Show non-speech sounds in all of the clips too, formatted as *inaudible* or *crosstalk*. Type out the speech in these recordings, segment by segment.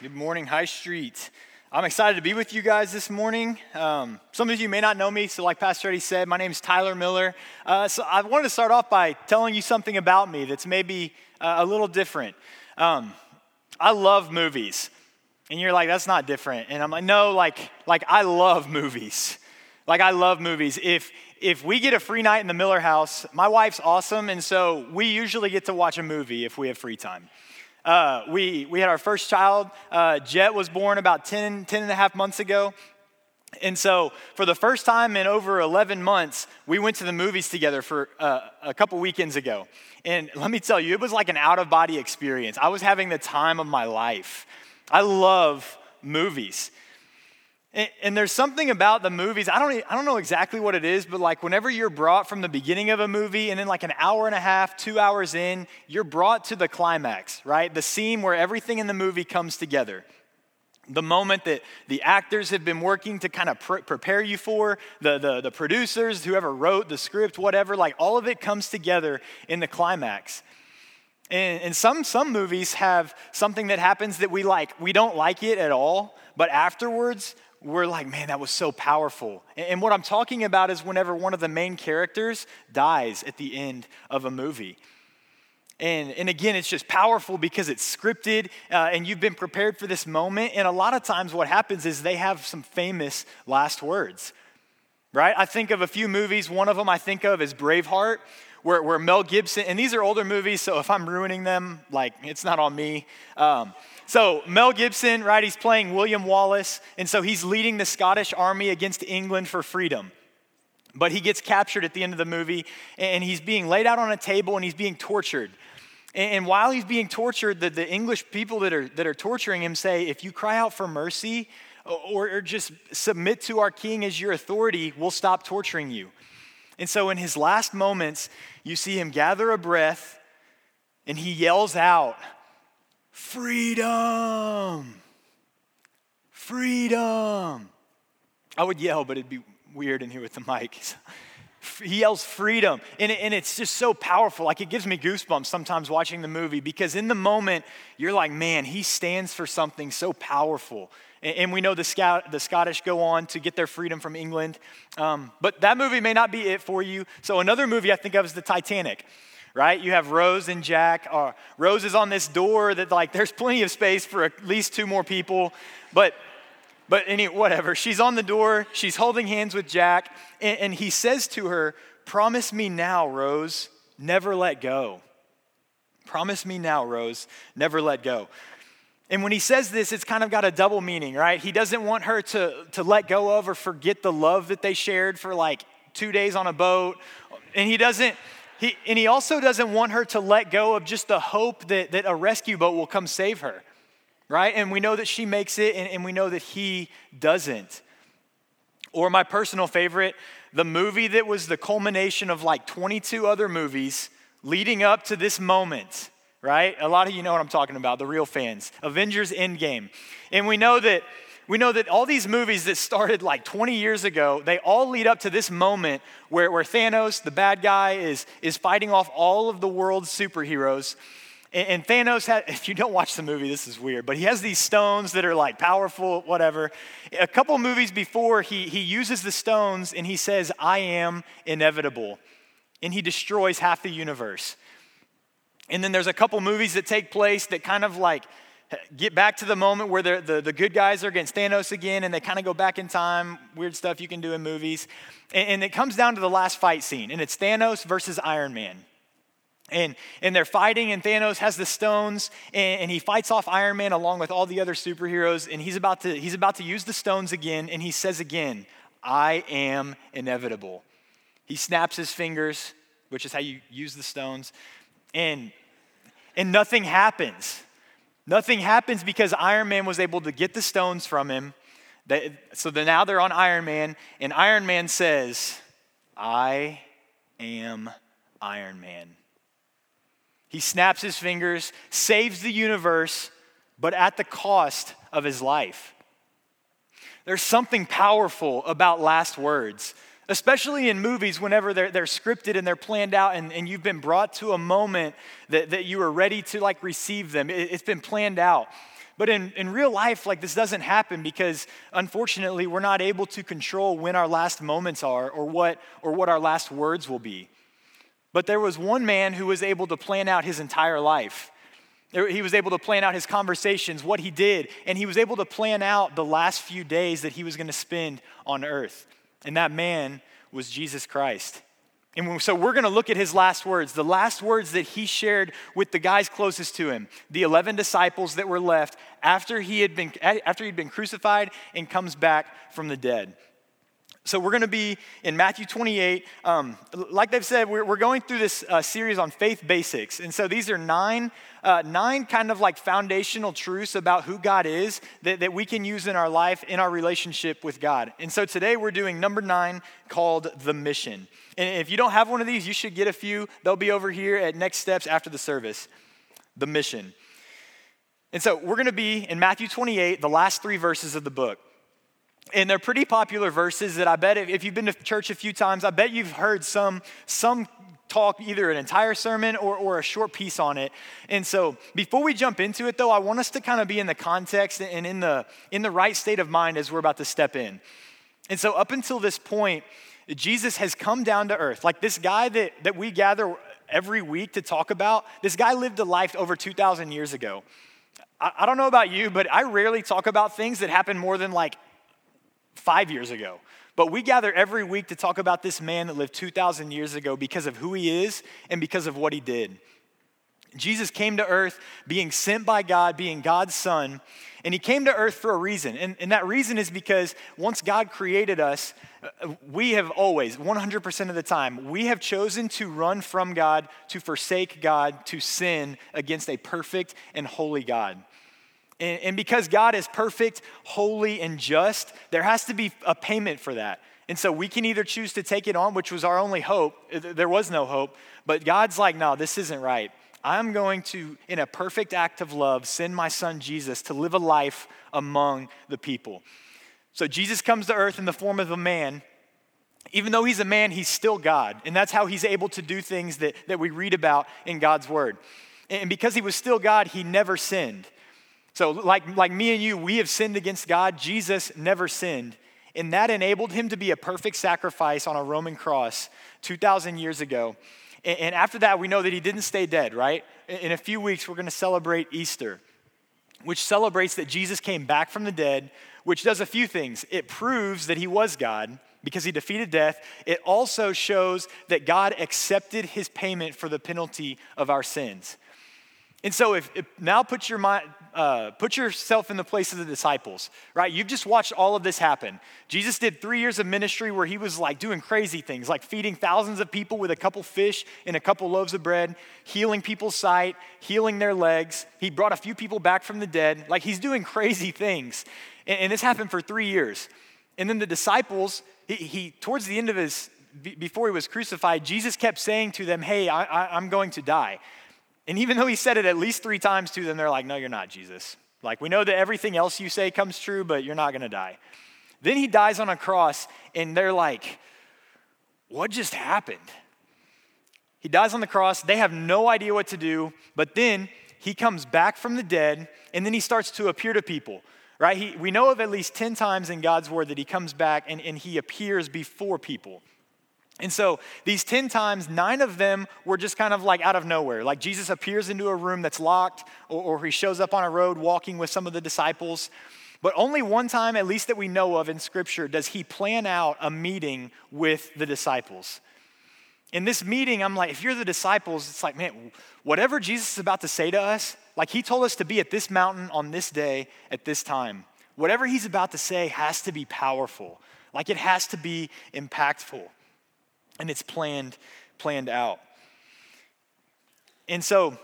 Good morning, High Street. I'm excited to be with you guys this morning. Um, some of you may not know me, so like Pastor Eddie said, my name is Tyler Miller. Uh, so I wanted to start off by telling you something about me that's maybe uh, a little different. Um, I love movies, and you're like, that's not different. And I'm like, no, like, like I love movies. Like I love movies. If if we get a free night in the Miller house, my wife's awesome, and so we usually get to watch a movie if we have free time. Uh, we, we had our first child. Uh, Jet was born about 10, 10 and a half months ago. And so, for the first time in over 11 months, we went to the movies together for uh, a couple weekends ago. And let me tell you, it was like an out of body experience. I was having the time of my life. I love movies. And, there's something about the movies, I don't, I don't know exactly what it is, but like whenever you're brought from the beginning of a movie and then like an hour and a half, two hours in, you're brought to the climax, right? The scene where everything in the movie comes together. The moment that the actors have been working to kind of pr- prepare you for, the, the, the producers, whoever wrote the script, whatever, like all of it comes together in the climax. And, and some, some movies have something that happens that we like, we don't like it at all, but afterwards, we're like, man, that was so powerful. And what I'm talking about is whenever one of the main characters dies at the end of a movie. And, and again, it's just powerful because it's scripted uh, and you've been prepared for this moment. And a lot of times, what happens is they have some famous last words, right? I think of a few movies. One of them I think of is Braveheart, where, where Mel Gibson, and these are older movies, so if I'm ruining them, like, it's not on me. Um, so, Mel Gibson, right, he's playing William Wallace, and so he's leading the Scottish army against England for freedom. But he gets captured at the end of the movie, and he's being laid out on a table and he's being tortured. And while he's being tortured, the, the English people that are, that are torturing him say, if you cry out for mercy or, or just submit to our king as your authority, we'll stop torturing you. And so, in his last moments, you see him gather a breath and he yells out, Freedom! Freedom! I would yell, but it'd be weird in here with the mic. *laughs* he yells freedom and, and it's just so powerful like it gives me goosebumps sometimes watching the movie because in the moment you're like man he stands for something so powerful and, and we know the, Scout, the scottish go on to get their freedom from england um, but that movie may not be it for you so another movie i think of is the titanic right? You have Rose and Jack. Uh, Rose is on this door that like there's plenty of space for at least two more people, but but any whatever. She's on the door. She's holding hands with Jack, and, and he says to her, "Promise me now, Rose, never let go. Promise me now, Rose, never let go." And when he says this, it's kind of got a double meaning, right? He doesn't want her to, to let go of or forget the love that they shared for like two days on a boat. And he doesn't, he, and he also doesn't want her to let go of just the hope that, that a rescue boat will come save her, right? And we know that she makes it, and, and we know that he doesn't. Or my personal favorite, the movie that was the culmination of like 22 other movies leading up to this moment, right? A lot of you know what I'm talking about, the real fans. Avengers Endgame. And we know that we know that all these movies that started like 20 years ago, they all lead up to this moment where, where Thanos, the bad guy, is, is fighting off all of the world's superheroes. And, and Thanos, had, if you don't watch the movie, this is weird, but he has these stones that are like powerful, whatever. A couple movies before, he, he uses the stones and he says, I am inevitable. And he destroys half the universe. And then there's a couple movies that take place that kind of like get back to the moment where the, the good guys are against Thanos again and they kind of go back in time, weird stuff you can do in movies. And, and, it comes down to the last fight scene, and it's Thanos versus Iron Man. And, and they're fighting, and Thanos has the stones, and, and he fights off Iron Man along with all the other superheroes, and he's about, to, he's about to use the stones again, and he says again, I am inevitable. He snaps his fingers, which is how you use the stones, and, and nothing happens. Nothing happens because Iron Man was able to get the stones from him. so now they're on Iron Man, and Iron Man says, I am Iron Man. He snaps his fingers, saves the universe, but at the cost of his life. There's something powerful about last words especially in movies whenever they're, they're scripted and they're planned out and, and you've been brought to a moment that, that you are ready to like receive them it, has been planned out But in, in real life, like this doesn't happen because unfortunately we're not able to control when our last moments are or what, or what our last words will be. But there was one man who was able to plan out his entire life. He was able to plan out his conversations, what he did, and he was able to plan out the last few days that he was going to spend on earth. And that man was Jesus Christ. And so we're going to look at his last words, the last words that he shared with the guys closest to him, the 11 disciples that were left after he had been after he'd been crucified and comes back from the dead. So we're going to be in Matthew 28. Um, like they've said, we're, we're going through this uh, series on faith basics. And so these are nine, uh, nine kind of like foundational truths about who God is that, that we can use in our life, in our relationship with God. And so today we're doing number nine called the mission. And if you don't have one of these, you should get a few. They'll be over here at next steps after the service. The mission. And so we're going to be in Matthew 28, the last three verses of the book. And they're pretty popular verses that I bet if you've been to church a few times, I bet you've heard some, some talk, either an entire sermon or, or a short piece on it. And so before we jump into it, though, I want us to kind of be in the context and in the, in the right state of mind as we're about to step in. And so up until this point, Jesus has come down to earth. Like this guy that, that we gather every week to talk about, this guy lived a life over 2,000 years ago. I, I don't know about you, but I rarely talk about things that happened more than like five years ago. But we gather every week to talk about this man that lived 2,000 years ago because of who he is and because of what he did. Jesus came to earth being sent by God, being God's son, and he came to earth for a reason. And, and that reason is because once God created us, uh, we have always, 100% of the time, we have chosen to run from God, to forsake God, to sin against a perfect and holy God. And, and because God is perfect, holy, and just, there has to be a payment for that. And so we can either choose to take it on, which was our only hope. There was no hope. But God's like, no, this isn't right. I'm going to, in a perfect act of love, send my son Jesus to live a life among the people. So Jesus comes to earth in the form of a man. Even though he's a man, he's still God. And that's how he's able to do things that, that we read about in God's word. And because he was still God, he never sinned. So, like, like me and you, we have sinned against God. Jesus never sinned. And that enabled him to be a perfect sacrifice on a Roman cross 2,000 years ago. And, and after that, we know that he didn't stay dead, right? In a few weeks, we're going to celebrate Easter, which celebrates that Jesus came back from the dead, which does a few things. It proves that he was God because he defeated death. It also shows that God accepted his payment for the penalty of our sins. And so, if, if now put your mind, uh, put yourself in the place of the disciples, right? You've just watched all of this happen. Jesus did three years of ministry where he was like doing crazy things, like feeding thousands of people with a couple fish and a couple loaves of bread, healing people's sight, healing their legs. He brought a few people back from the dead. Like he's doing *laughs* crazy things. And, and this happened for three years. And then the disciples, he, he towards the end of his, before he was crucified, Jesus kept saying to them, Hey, I, I, I'm going to die. And even though he said it at least three times to them, they're like, No, you're not, Jesus. Like, we know that everything else you say comes true, but you're not going to die. Then he dies on a cross, and they're like, What just happened? He dies on the cross. They have no idea what to do, but then he comes back from the dead, and then he starts to appear to people, right? He, we know of at least 10 times in God's word that he comes back and, and he appears before people. And so these 10 times, nine of them were just kind of like out of nowhere. Like Jesus appears into a room that's locked, or, or, he shows up on a road walking with some of the disciples. But only one time, at least that we know of in Scripture, does he plan out a meeting with the disciples. In this meeting, I'm like, if you're the disciples, it's like, man, whatever Jesus is about to say to us, like he told us to be at this mountain on this day at this time. Whatever he's about to say has to be powerful, like it has to be impactful and it's planned planned out. And so,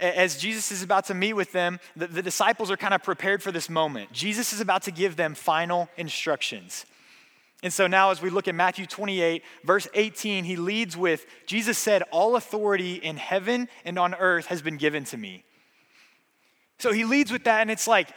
as Jesus is about to meet with them, the, the, disciples are kind of prepared for this moment. Jesus is about to give them final instructions. And so now, as we look at Matthew 28, verse 18, he leads with Jesus said, All authority in heaven and on earth has been given to me. So he leads with that, and it's like,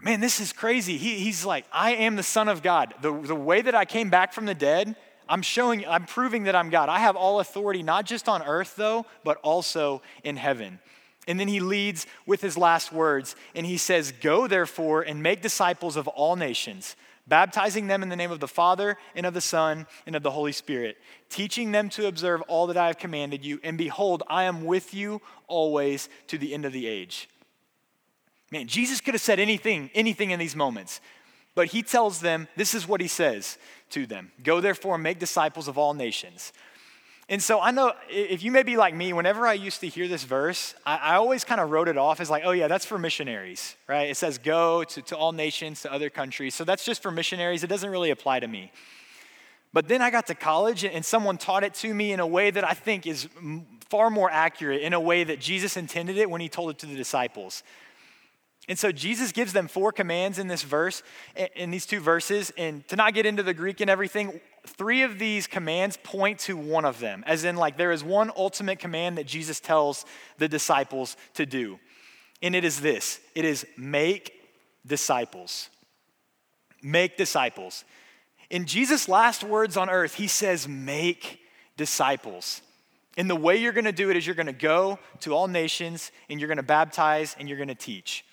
man, this is crazy. He, he's like, I am the Son of God. The, the way that I came back from the dead, I'm showing, I'm proving that I'm God. I have all authority, not just on earth, though, but also in heaven. And then he leads with his last words, and he says, Go therefore and make disciples of all nations, baptizing them in the name of the Father and of the Son and of the Holy Spirit, teaching them to observe all that I have commanded you. And behold, I am with you always to the end of the age. Man, Jesus could have said anything, anything in these moments, but he tells them this is what he says to them Go therefore and make disciples of all nations. And so I know if you may be like me, whenever I used to hear this verse, I, I always kind of wrote it off as like, oh, yeah, that's for missionaries, right? It says go to, to all nations, to other countries. So that's just for missionaries. It doesn't really apply to me. But then I got to college and someone taught it to me in a way that I think is far more accurate, in a way that Jesus intended it when he told it to the disciples. And so Jesus gives them four commands in this verse, in these two verses. And to not get into the Greek and everything, three of these commands point to one of them, as in, like, there is one ultimate command that Jesus tells the disciples to do. And it is this it is make disciples. Make disciples. In Jesus' last words on earth, he says, make disciples. And the way you're gonna do it is you're gonna go to all nations and you're gonna baptize and you're gonna teach.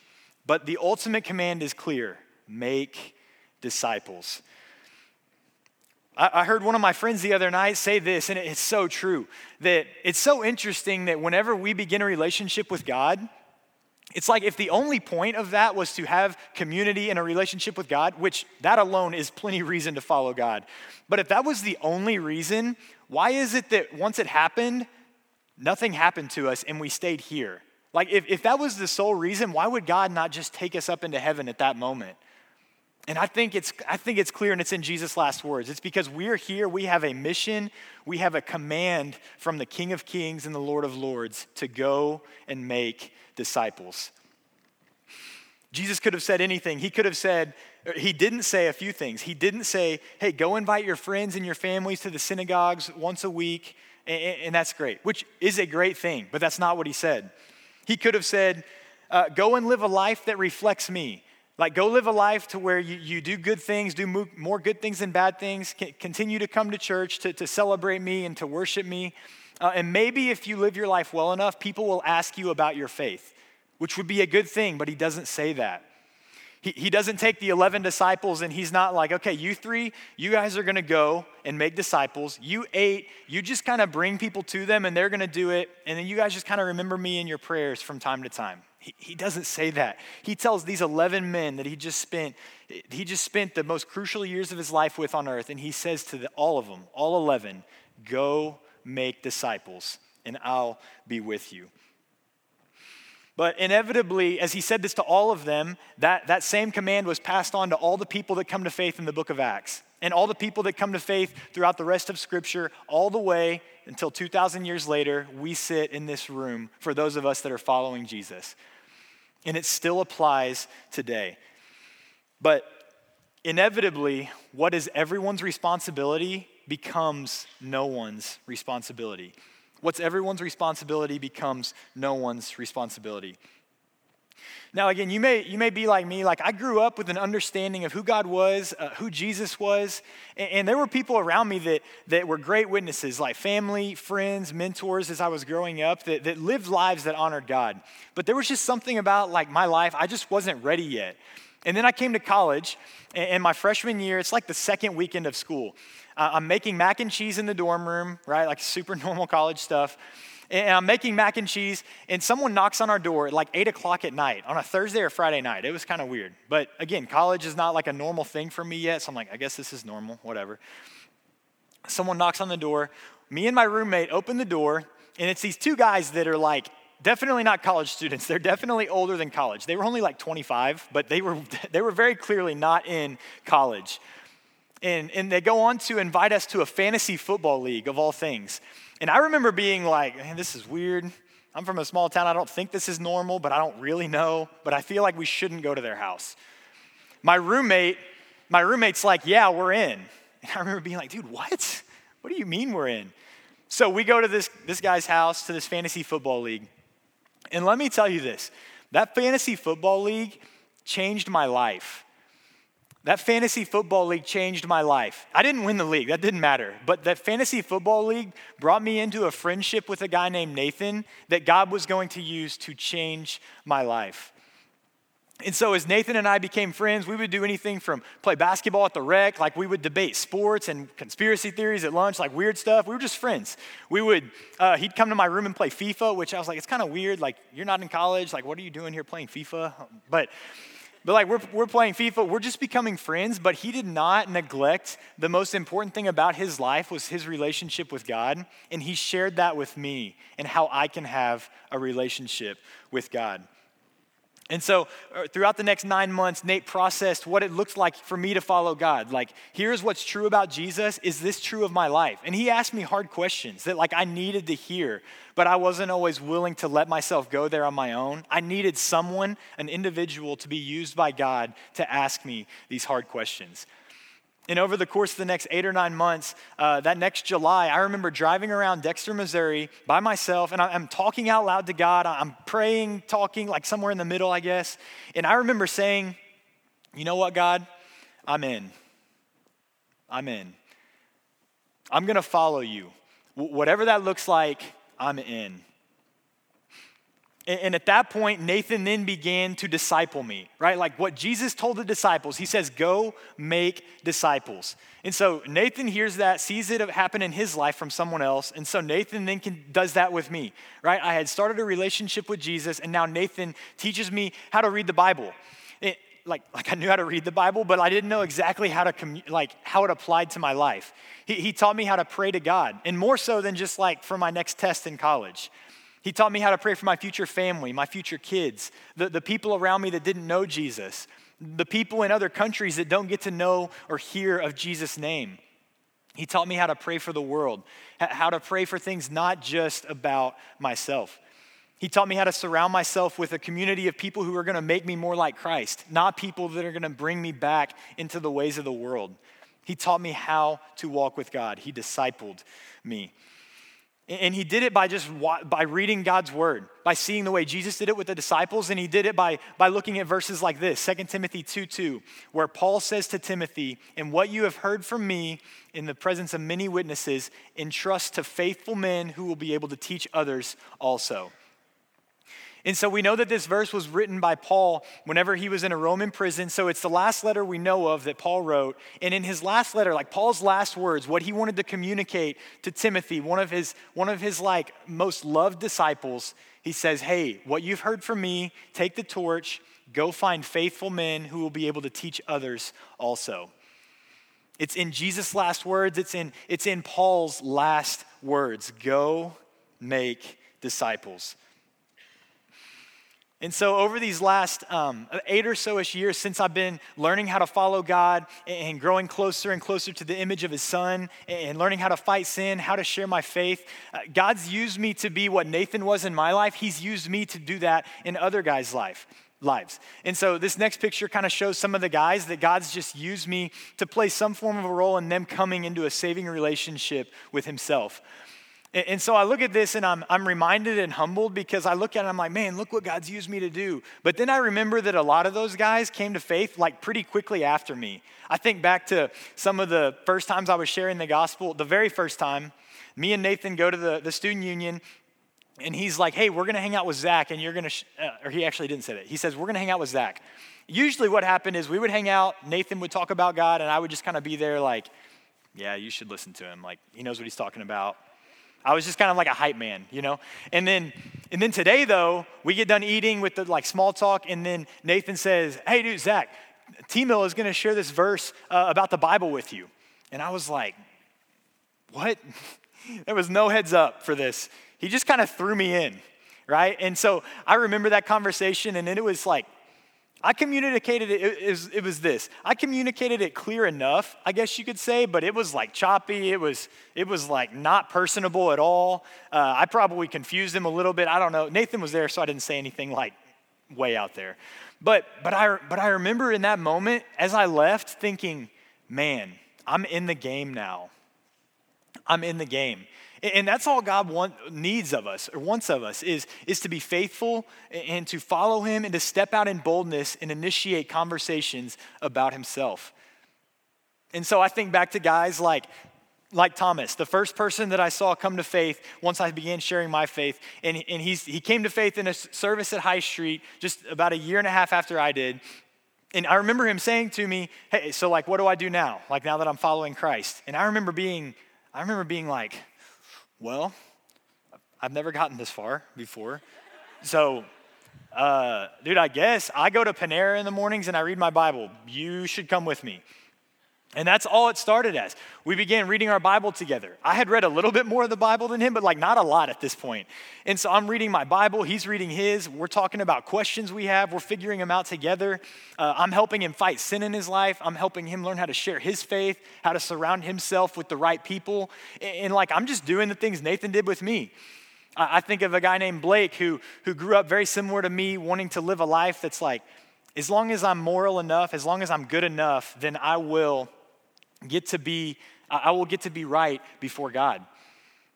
But the ultimate command is clear make disciples. I heard one of my friends the other night say this, and it's so true that it's so interesting that whenever we begin a relationship with God, it's like if the only point of that was to have community and a relationship with God, which that alone is plenty reason to follow God. But if that was the only reason, why is it that once it happened, nothing happened to us and we stayed here? Like, if, if that was the sole reason, why would God not just take us up into heaven at that moment? And I think it's I think it's clear and it's in Jesus' last words. It's because we're here, we have a mission, we have a command from the King of Kings and the Lord of Lords to go and make disciples. Jesus could have said anything. He could have said, he didn't say a few things. He didn't say, hey, go invite your friends and your families to the synagogues once a week, and, and that's great, which is a great thing, but that's not what he said. He could have said, uh, Go and live a life that reflects me. Like, go live a life to where you, you do good things, do more good things than bad things, continue to come to church to, to celebrate me and to worship me. Uh, and maybe if you live your life well enough, people will ask you about your faith, which would be a good thing, but he doesn't say that. He, he doesn't take the 11 disciples and he's not like, okay, you three, you guys are gonna go and make disciples. You eight, you just kind of bring people to them and they're gonna do it. And then you guys just kind of remember me in your prayers from time to time. He, he doesn't say that. He tells these 11 men that he just spent, he just spent the most crucial years of his life with on earth. And he says to the, all of them, all 11, go make disciples and I'll be with you. But inevitably, as he said this to all of them, that, that same command was passed on to all the people that come to faith in the book of Acts and all the people that come to faith throughout the rest of Scripture, all the way until 2,000 years later, we sit in this room for those of us that are following Jesus. And it still applies today. But inevitably, what is everyone's responsibility becomes no one's responsibility. What's everyone's responsibility becomes no one's responsibility. Now, again, you may, you may be like me. Like, I grew up with an understanding of who God was, uh, who Jesus was. And, and, there were people around me that, that were great witnesses, like family, friends, mentors as I was growing up, that, that lived lives that honored God. But there was just something about, like, my life, I just wasn't ready yet. And then I came to college, and, my freshman year, it's like the second weekend of school. Uh, I'm making mac and cheese in the dorm room, right? Like *laughs* super normal college stuff. And I'm making mac and cheese, and someone knocks on our door at like 8 o'clock at night on a Thursday or Friday night. It was kind of weird. But again, college is not like a normal thing for me yet, so I'm like, I guess this is normal, whatever. Someone knocks on the door. Me and my roommate open the door, and it's these two guys that are like definitely not college students. They're definitely older than college. They were only like 25, but they were, *laughs* they were very clearly not in college. And, and they go on to invite us to a fantasy football league of all things. And I remember being like, man, this is weird. I'm from a small town. I don't think this is normal, but I don't really know. But I feel like we shouldn't go to their house. My roommate, my roommate's like, yeah, we're in. And I remember being like, dude, what? What do you mean we're in? So we go to this, this guy's house, to this fantasy football league. And let me tell you this that fantasy football league changed my life. That fantasy football league changed my life. I didn't win the league, that didn't matter. But that fantasy football league brought me into a friendship with a guy named Nathan that God was going to use to change my life. And so, as Nathan and I became friends, we would do anything from play basketball at the rec, like we would debate sports and conspiracy theories at lunch, like weird stuff. We were just friends. We would, uh, he'd come to my room and play FIFA, which I was like, it's kind of weird. Like, you're not in college. Like, what are you doing here playing FIFA? But, but like, we're, we're playing FIFA. We're just becoming friends. But he did not neglect the most important thing about his life was his relationship with God. And he shared that with me and how I can have a relationship with God. And so, uh, throughout the next nine months, Nate processed what it looks like for me to follow God. Like, here's what's true about Jesus. Is this true of my life? And he asked me hard questions that, like, I needed to hear, but I wasn't always willing to let myself go there on my own. I needed someone, an individual, to be used by God to ask me these hard questions. And over the course of the next eight or nine months, uh, that next July, I remember driving around Dexter, Missouri by myself, and I'm talking out loud to God. I'm praying, talking, like somewhere in the middle, I guess. And I remember saying, You know what, God? I'm in. I'm in. I'm going to follow you. Whatever that looks like, I'm in. And at that point, Nathan then began to disciple me, right? Like what Jesus told the disciples. He says, Go make disciples. And so Nathan hears that, sees it happen in his life from someone else. And so Nathan then can, does that with me, right? I had started a relationship with Jesus, and now Nathan teaches me how to read the Bible. It, like, like I knew how to read the Bible, but I didn't know exactly how to, commu- like, how it applied to my life. He, he taught me how to pray to God, and more so than just like for my next test in college. He taught me how to pray for my future family, my future kids, the, the people around me that didn't know Jesus, the people in other countries that don't get to know or hear of Jesus' name. He taught me how to pray for the world, how to pray for things not just about myself. He taught me how to surround myself with a community of people who are going to make me more like Christ, not people that are going to bring me back into the ways of the world. He taught me how to walk with God. He discipled me. And he did it by just by reading God's word, by seeing the way Jesus did it with the disciples, and he did it by, by looking at verses like this 2 Timothy 2 2, where Paul says to Timothy, And what you have heard from me in the presence of many witnesses, entrust to faithful men who will be able to teach others also. And so we know that this verse was written by Paul whenever he was in a Roman prison. So it's the last letter we know of that Paul wrote. And in his last letter, like Paul's last words, what he wanted to communicate to Timothy, one of his, one of his like most loved disciples, he says, Hey, what you've heard from me, take the torch, go find faithful men who will be able to teach others also. It's in Jesus' last words, it's in, it's in Paul's last words go make disciples. And so, over these last um, eight or so ish years, since I've been learning how to follow God and growing closer and closer to the image of His Son and learning how to fight sin, how to share my faith, uh, God's used me to be what Nathan was in my life. He's used me to do that in other guys' life lives. And so this next picture kind of shows some of the guys that God's just used me to play some form of a role in them coming into a saving relationship with himself. And so I look at this and I'm, I'm reminded and humbled because I look at it and I'm like, man, look what God's used me to do. But then I remember that a lot of those guys came to faith like pretty quickly after me. I think back to some of the first times I was sharing the gospel, the very first time, me and Nathan go to the, the student union and he's like, hey, we're going to hang out with Zach and you're going to, sh-, uh, or he actually didn't say that. He says, we're going to hang out with Zach. Usually what happened is we would hang out, Nathan would talk about God, and I would just kind of be there like, yeah, you should listen to him. Like, he knows what he's talking about. I was just kind of like a hype man, you know? And then and then today though, we get done eating with the like small talk, and then Nathan says, Hey dude, Zach, T Mill is gonna share this verse uh, about the Bible with you. And I was like, What? *laughs* there was no heads up for this. He just kind of threw me in, right? And so I remember that conversation, and then it was like, I communicated it, it, was, it was this. I communicated it clear enough, I guess you could say, but it was like choppy. It was, it was like not personable at all. Uh, I probably confused him a little bit. I don't know. Nathan was there, so I didn't say anything like way out there. But, but, I, but I remember in that moment, as I left, thinking, man, I'm in the game now. I'm in the game. And that's all God want, needs of us or wants of us is, is to be faithful and to follow him and to step out in boldness and initiate conversations about himself. And so I think back to guys like like Thomas, the first person that I saw come to faith once I began sharing my faith. And, and he's, he came to faith in a service at High Street just about a year and a half after I did. And I remember him saying to me, Hey, so like, what do I do now? Like, now that I'm following Christ. And I remember being, I remember being like, Well, I've never gotten this far before. So, uh, dude, I guess I go to Panera in the mornings and I read my Bible. You should come with me. And that's all it started as. We began reading our Bible together. I had read a little bit more of the Bible than him, but like not a lot at this point. And so I'm reading my Bible, he's reading his. We're talking about questions we have, we're figuring them out together. Uh, I'm helping him fight sin in his life. I'm helping him learn how to share his faith, how to surround himself with the right people. And, and like I'm just doing the things Nathan did with me. I, I think of a guy named Blake who, who grew up very similar to me, wanting to live a life that's like, as long as I'm moral enough, as long as I'm good enough, then I will get to be, I will get to be right before God.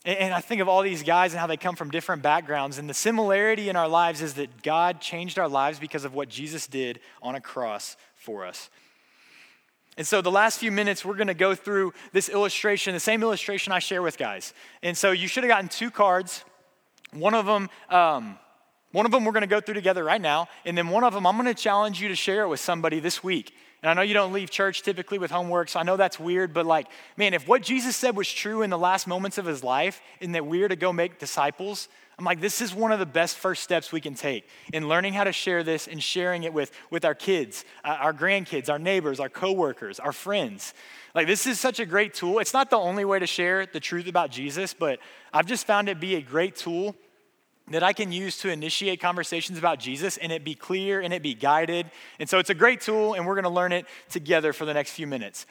And I think of all these guys and how they come from different backgrounds. And the similarity in our lives is that God changed our lives because of what Jesus did on a cross for us. And so, the last few minutes, we're going to go through this illustration, the same illustration I share with guys. And so, you should have gotten two cards. One of them, um, one of them we're going to go through together right now. And then one of them, I'm going to challenge you to share it with somebody this week. And I know you don't leave church typically with homework, so I know that's weird, but like, man, if what Jesus said was true in the last moments of his life, and that we're to go make disciples, I'm like, this is one of the best first steps we can take in learning how to share this and sharing it with, with our kids, uh, our grandkids, our neighbors, our coworkers, our friends. Like, this is such a great tool. It's not the only way to share the truth about Jesus, but I've just found it be a great tool that I can use to initiate conversations about Jesus and it be clear and it be guided. And so it's a great tool, and we're going to learn it together for the next few minutes.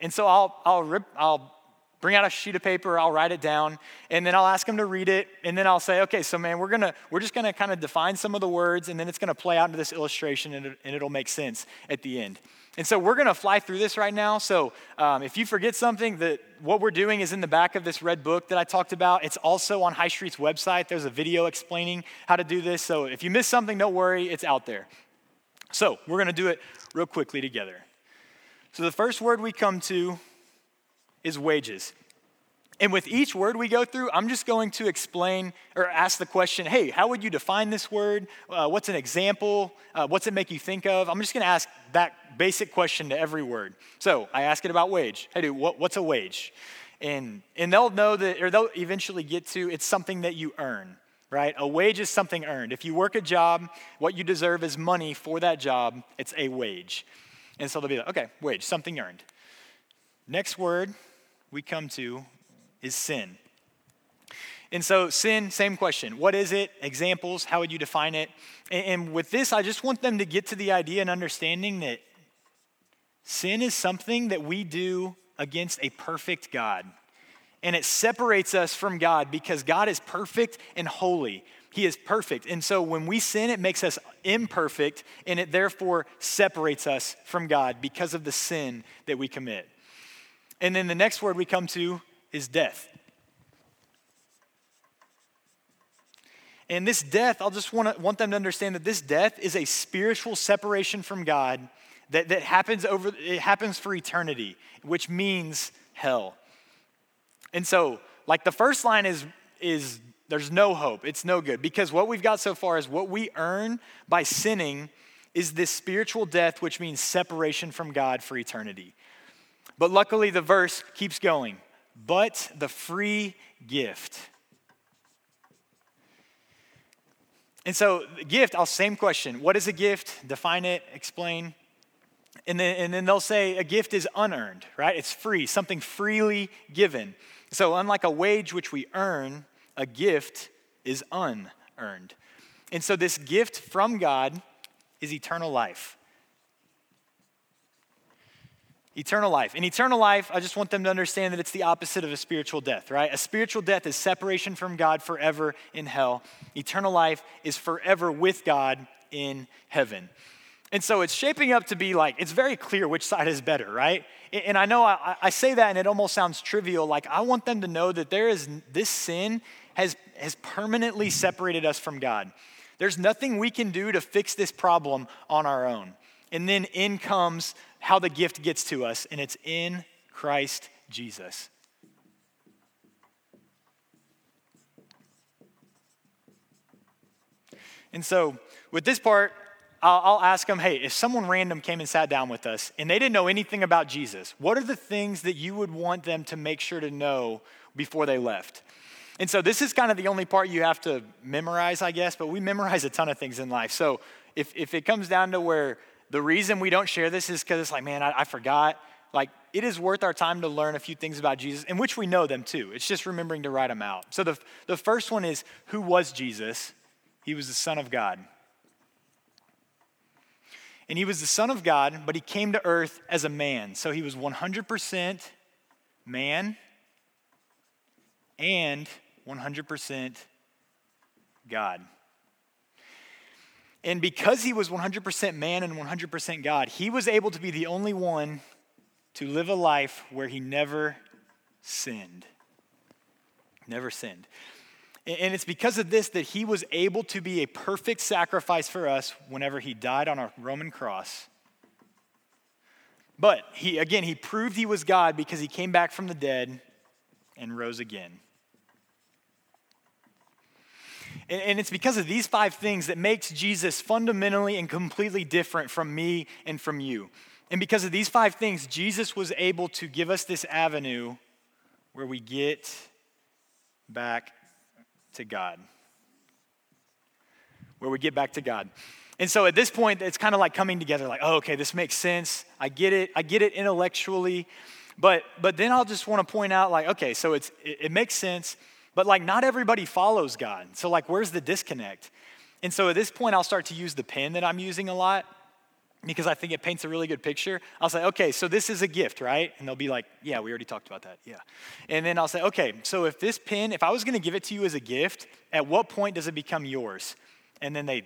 And so I'll, I'll, rip, I'll bring out a sheet of paper, I'll write it down, and then I'll ask them to read it, and then I'll say, okay, so man, we're gonna we're just gonna kind of define some of the words, and then it's gonna play out into this illustration, and, it, and it'll make sense at the end. And so we're gonna fly through this right now. So um, if you forget something, that what we're doing is in the back of this red book that I talked about. It's also on High Street's website. There's a video explaining how to do this. So if you miss something, don't worry, it's out there. So we're gonna do it real quickly together. So the first word we come to is wages. And with each word we go through, I'm just going to explain or ask the question hey, how would you define this word? Uh, what's an example? Uh, what's it make you think of? I'm just going to ask that basic question to every word. So I ask it about wage. Hey, dude, what, what's a wage? And, and they'll know that, or they'll eventually get to it's something that you earn, right? A wage is something earned. If you work a job, what you deserve is money for that job, it's a wage. And so they'll be like, okay, wage, something earned. Next word we come to is sin. And so, sin, same question. What is it? Examples, how would you define it? And, with this, I just want them to get to the idea and understanding that sin is something that we do against a perfect God. And it separates us from God because God is perfect and holy. He is perfect. And so when we sin, it makes us imperfect, and it therefore separates us from God because of the sin that we commit. And then the next word we come to is death. And this death, I'll just want, to, want them to understand that this death is a spiritual separation from God that, that happens over it happens for eternity, which means hell. And so, like the first line is is there's no hope. It's no good. Because what we've got so far is what we earn by sinning is this spiritual death, which means separation from God for eternity. But luckily, the verse keeps going but the free gift. And so, gift, I'll same question. What is a gift? Define it, explain. And then, and then they'll say a gift is unearned, right? It's free, something freely given. So, unlike a wage which we earn, a gift is unearned. And so, this gift from God is eternal life. Eternal life. In eternal life, I just want them to understand that it's the opposite of a spiritual death, right? A spiritual death is separation from God forever in hell. Eternal life is forever with God in heaven. And so it's shaping up to be like, it's very clear which side is better, right? And I know I, I, say that and it almost sounds trivial. Like, I want them to know that there is this sin has, has permanently separated us from God. There's nothing we can do to fix this problem on our own. And then in comes how the gift gets to us, and it's in Christ Jesus. And so, with this part, I'll, ask them hey, if someone random came and sat down with us and they didn't know anything about Jesus, what are the things that you would want them to make sure to know before they left? And so, this is kind of the only part you have to memorize, I guess, but we memorize a ton of things in life. So, if, if it comes down to where the reason we don't share this is because it's like, man, I, I forgot, like, it is worth our time to learn a few things about Jesus, in which we know them too. It's just remembering to write them out. So, the, the first one is who was Jesus? He was the Son of God. And he was the Son of God, but he came to earth as a man. So he was 100% man and 100% God. And because he was 100% man and 100% God, he was able to be the only one to live a life where he never sinned. Never sinned. And it's because of this that he was able to be a perfect sacrifice for us whenever he died on a Roman cross. But he, again, he proved he was God because he came back from the dead and rose again. And, it's because of these five things that makes Jesus fundamentally and completely different from me and from you. And because of these five things, Jesus was able to give us this avenue where we get back to God. Where we get back to God. And so at this point, it's kind of like coming together like, oh, okay, this makes sense. I get it. I get it intellectually. But, but then I'll just want to point out, like, okay, so it's, it, it makes sense, but like not everybody follows God. So, like, where's the disconnect? And so at this point, I'll start to use the pen that I'm using a lot because I think it paints a really good picture. I'll say, okay, so this is a gift, right? And they'll be like, yeah, we already talked about that. Yeah. And then I'll say, okay, so if this pin, if I was going to give it to you as a gift, at what point does it become yours? And then they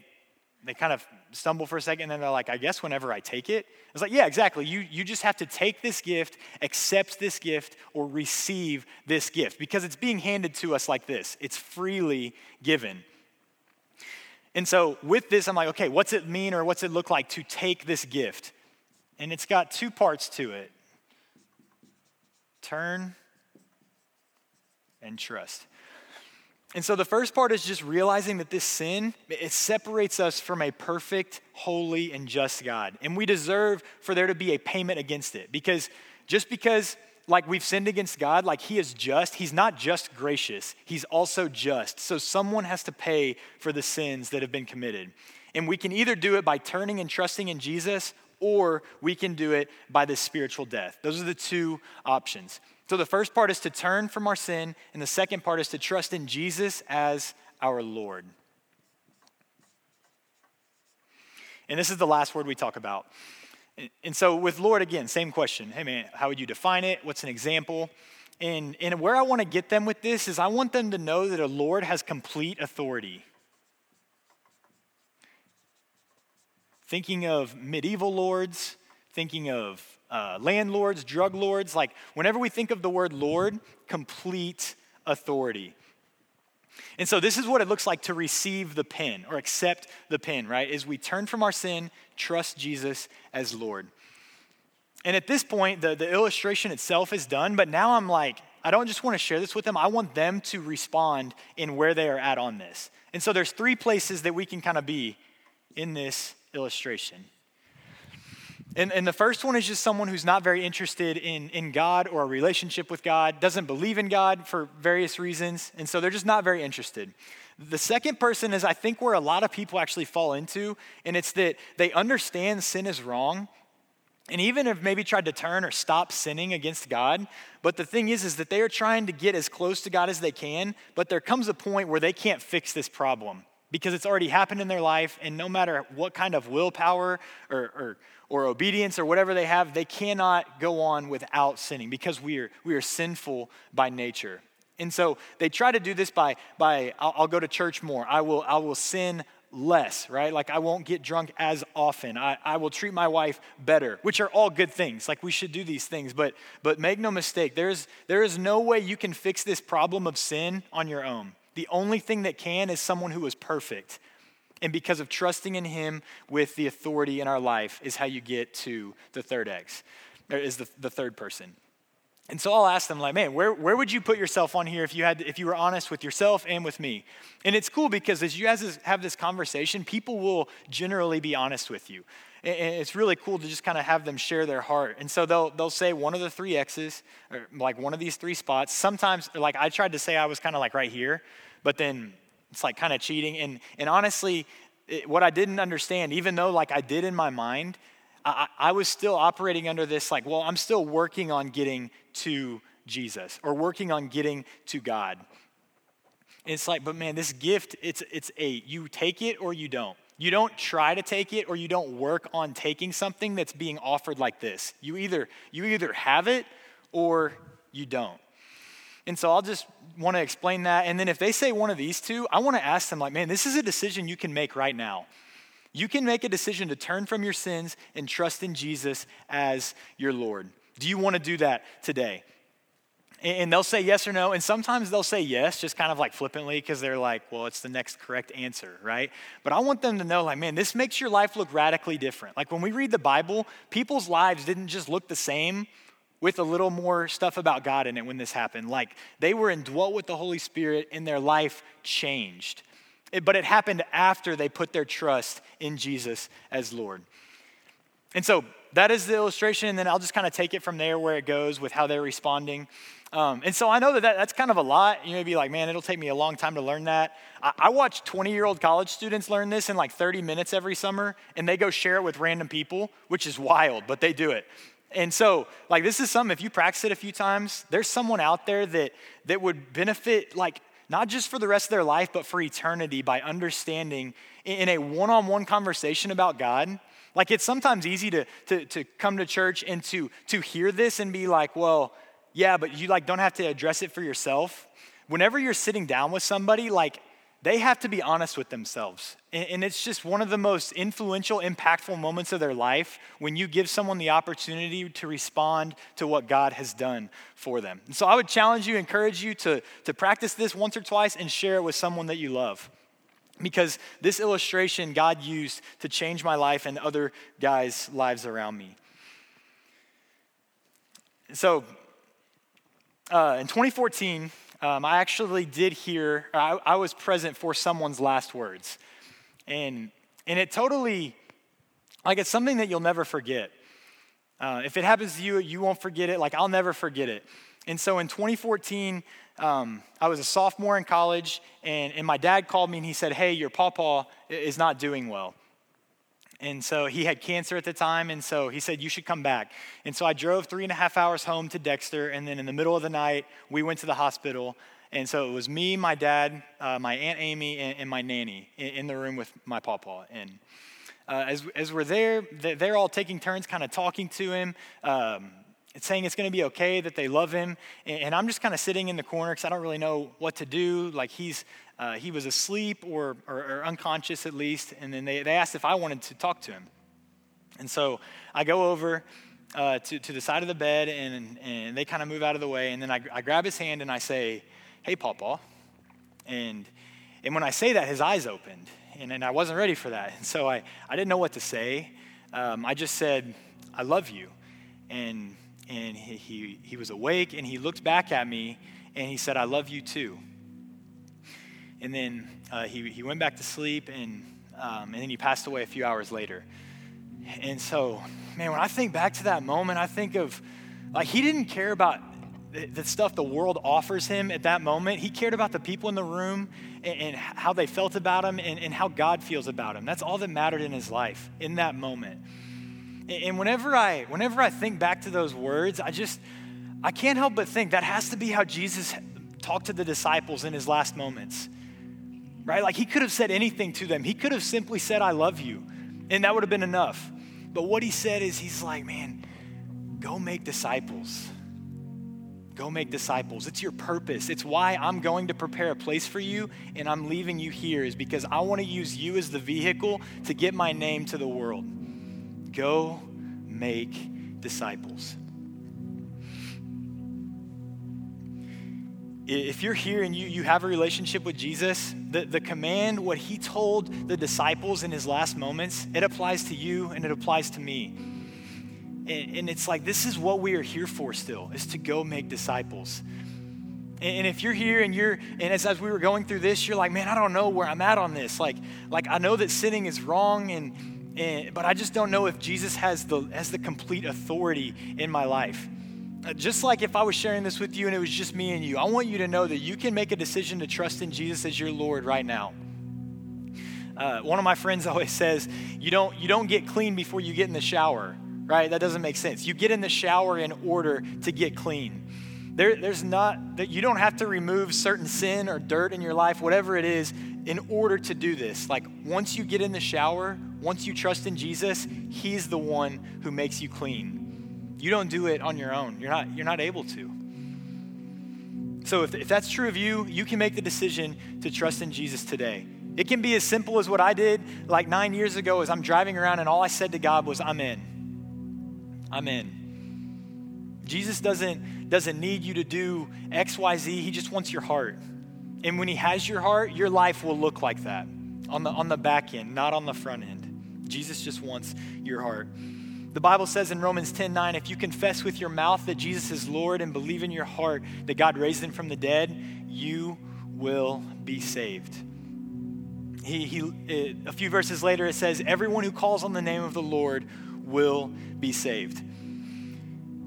they kind of stumble for a second and then they're like, I guess whenever I take it. It's like, yeah, exactly. You, you just have to take this gift, accept this gift, or receive this gift because it's being handed to us like this. It's freely given. And so with this, I'm like, okay, what's it mean or what's it look like to take this gift? And it's got two parts to it turn and trust. And so the first part is just realizing that this sin, it separates us from a perfect, holy, and just God. And we deserve for there to be a payment against it. Because just because like we've sinned against God, like He is just, He's not just gracious, He's also just. So someone has to pay for the sins that have been committed. And we can either do it by turning and trusting in Jesus, or we can do it by this spiritual death. Those are the two options. So the first part is to turn from our sin, and the second part is to trust in Jesus as our Lord. And this is the last word we talk about. And so with Lord, again, same question. Hey, man, how would you define it? What's an example? And, and where I want to get them with this is I want them to know that a Lord has complete authority. Thinking of medieval lords, thinking of uh, landlords, drug lords, like whenever we think of the word Lord, complete authority. And so this is what it looks like to receive the pen or accept the pen, right? Is we turn from our sin, trust Jesus as Lord. And at this point, the, the illustration itself is done, but now I'm like, I don't just want to share this with them. I want them to respond in where they are at on this. And so there's three places that we can kind of be in this illustration. And, and the first one is just someone who's not very interested in, in God or a relationship with God, doesn't believe in God for various reasons, and so they're just not very interested. The second person is, I think, where a lot of people actually fall into, and it's that they understand sin is wrong, and even have maybe tried to turn or stop sinning against God. But the thing is, is that they are trying to get as close to God as they can, but there comes a point where they can't fix this problem because it's already happened in their life, and no matter what kind of willpower or, or or obedience or whatever they have, they cannot go on without sinning because we are, we are sinful by nature. And so they try to do this by, by I'll, I'll go to church more. I will, I will sin less, right? Like I won't get drunk as often. I, I will treat my wife better, which are all good things. Like we should do these things. But but make no mistake, there's there is no way you can fix this problem of sin on your own. The only thing that can is someone who is perfect. And because of trusting in him with the authority in our life is how you get to the third X, or is the, the third person. And so I'll ask them, like, man, where, where would you put yourself on here if you had if you were honest with yourself and with me? And it's cool because as you guys have this conversation, people will generally be honest with you. And it's really cool to just kind of have them share their heart. And so they'll they'll say one of the three X's, or like one of these three spots. Sometimes, like I tried to say I was kind of like right here, but then it's like kind of cheating. And and honestly, it, what I didn't understand, even though like I did in my mind, I, I was still operating under this, like, well, I'm still working on getting to Jesus or working on getting to God. it's like, but man, this gift, it's, it's a, you take it or you don't. You don't try to take it or you don't work on taking something that's being offered like this. You either, you either have it or you don't. And so I'll just want to explain that. And then if they say one of these two, I want to ask them, like, man, this is a decision you can make right now. You can make a decision to turn from your sins and trust in Jesus as your Lord. Do you want to do that today? And they'll say yes or no. And sometimes they'll say yes, just kind of like flippantly, because they're like, well, it's the next correct answer, right? But I want them to know, like, man, this makes your life look radically different. Like when we read the Bible, people's lives didn't just look the same with a little more stuff about God in it when this happened. Like they were indwelt with the Holy Spirit and their life changed. It, but it happened after they put their trust in Jesus as Lord. And so that is the illustration, and then I'll just kind of take it from there where it goes with how they're responding. Um, and so I know that, that that's kind of a lot. You may be like, man, it'll take me a long time to learn that. I, I watch 20 year old college students learn this in like 30 minutes every summer, and they go share it with random people, which is wild, but they do it. And so, like, this is something, if you practice it a few times, there's someone out there that, that would benefit, like, not just for the rest of their life, but for eternity by understanding in a one on one conversation about God. Like, it's sometimes easy to, to, to come to church and to, to hear this and be like, well, yeah, but you like don't have to address it for yourself. Whenever you're sitting down with somebody, like they have to be honest with themselves. And it's just one of the most influential, impactful moments of their life when you give someone the opportunity to respond to what God has done for them. And so I would challenge you, encourage you to, to practice this once or twice and share it with someone that you love. Because this illustration God used to change my life and other guys' lives around me. So uh, in 2014, um, I actually did hear, I, I, was present for someone's last words. And, and it totally, like, it's something that you'll never forget. Uh, if it happens to you, you won't forget it. Like, I'll never forget it. And so in 2014, um, I was a sophomore in college, and, and my dad called me and he said, Hey, your pawpaw is not doing well. And so he had cancer at the time, and so he said, You should come back. And so I drove three and a half hours home to Dexter, and then in the middle of the night, we went to the hospital. And so it was me, my dad, uh, my Aunt Amy, and, and my nanny in, in, the room with my pawpaw. And uh, as, as we're there, they're all taking turns kind of talking to him. Um, saying it's going to be okay, that they love him. And I'm just kind of sitting in the corner because I don't really know what to do. Like he's, uh, he was asleep or, or, or, unconscious at least. And then they, they asked if I wanted to talk to him. And so I go over uh, to, to the side of the bed and, and they kind of move out of the way. And then I, I grab his hand and I say, Hey, Papa. And, and when I say that, his eyes opened. And, and I wasn't ready for that. And so I, I didn't know what to say. Um, I just said, I love you. And and he, he, he was awake and he looked back at me and he said, I love you too. And then uh, he, he went back to sleep and, um, and then he passed away a few hours later. And so, man, when I think back to that moment, I think of like he didn't care about the, the stuff the world offers him at that moment. He cared about the people in the room and, and how they felt about him and, and how God feels about him. That's all that mattered in his life in that moment. And whenever I, whenever I think back to those words, I just, I can't help but think that has to be how Jesus talked to the disciples in his last moments. Right? Like he could have said anything to them. He could have simply said, I love you. And that would have been enough. But what he said is, he's like, man, go make disciples. Go make disciples. It's your purpose. It's why I'm going to prepare a place for you and I'm leaving you here, is because I want to use you as the vehicle to get my name to the world. Go make disciples. If you're here and you, you have a relationship with Jesus, the, the command, what he told the disciples in his last moments, it applies to you and it applies to me. And, and it's like, this is what we are here for still, is to go make disciples. And, if you're here and you're, and as, as we were going through this, you're like, man, I don't know where I'm at on this. Like, like I know that sinning is wrong, and, and but I just don't know if Jesus has the, has the complete authority in my life. Uh, just like if I was sharing this with you and it was just me and you, I want you to know that you can make a decision to trust in Jesus as your Lord right now. Uh, one of my friends *laughs* always says, you don't, you don't get clean before you get in the shower right? That doesn't make sense. You get in the shower in order to get clean. There, there's not that you don't have to remove certain sin or dirt in your life, whatever it is, in order to do this. Like once you get in the shower, once you trust in Jesus, He's the one who makes you clean. You don't do it on your own. You're not, you're not able to. So if, if that's true of you, you can make the decision to trust in Jesus today. It can be as simple as what I did like nine years ago as I'm driving around and all I said to God was, I'm in. I'm in. Jesus doesn't, doesn't need you to do X, Y, Z. He just wants your heart. And when he has your heart, your life will look like that on the, on the back end, not on the front end. Jesus just wants your heart. The Bible says in Romans 10 9, if you confess with your mouth that Jesus is Lord and believe in your heart that God raised him from the dead, you will be saved. He, he, a few verses later, it says, Everyone who calls on the name of the Lord will be saved.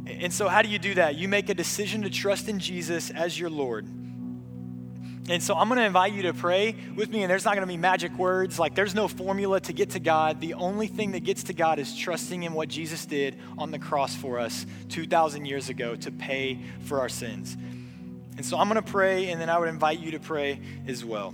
And so, how do you do that? You make a decision to trust in Jesus as your Lord. And so, I'm going to invite you to pray with me, and there's not going to be magic words. Like, there's no formula to get to God. The only thing that gets to God is trusting in what Jesus did on the cross for us 2,000 years ago to pay for our sins. And so, I'm going to pray, and then I would invite you to pray as well.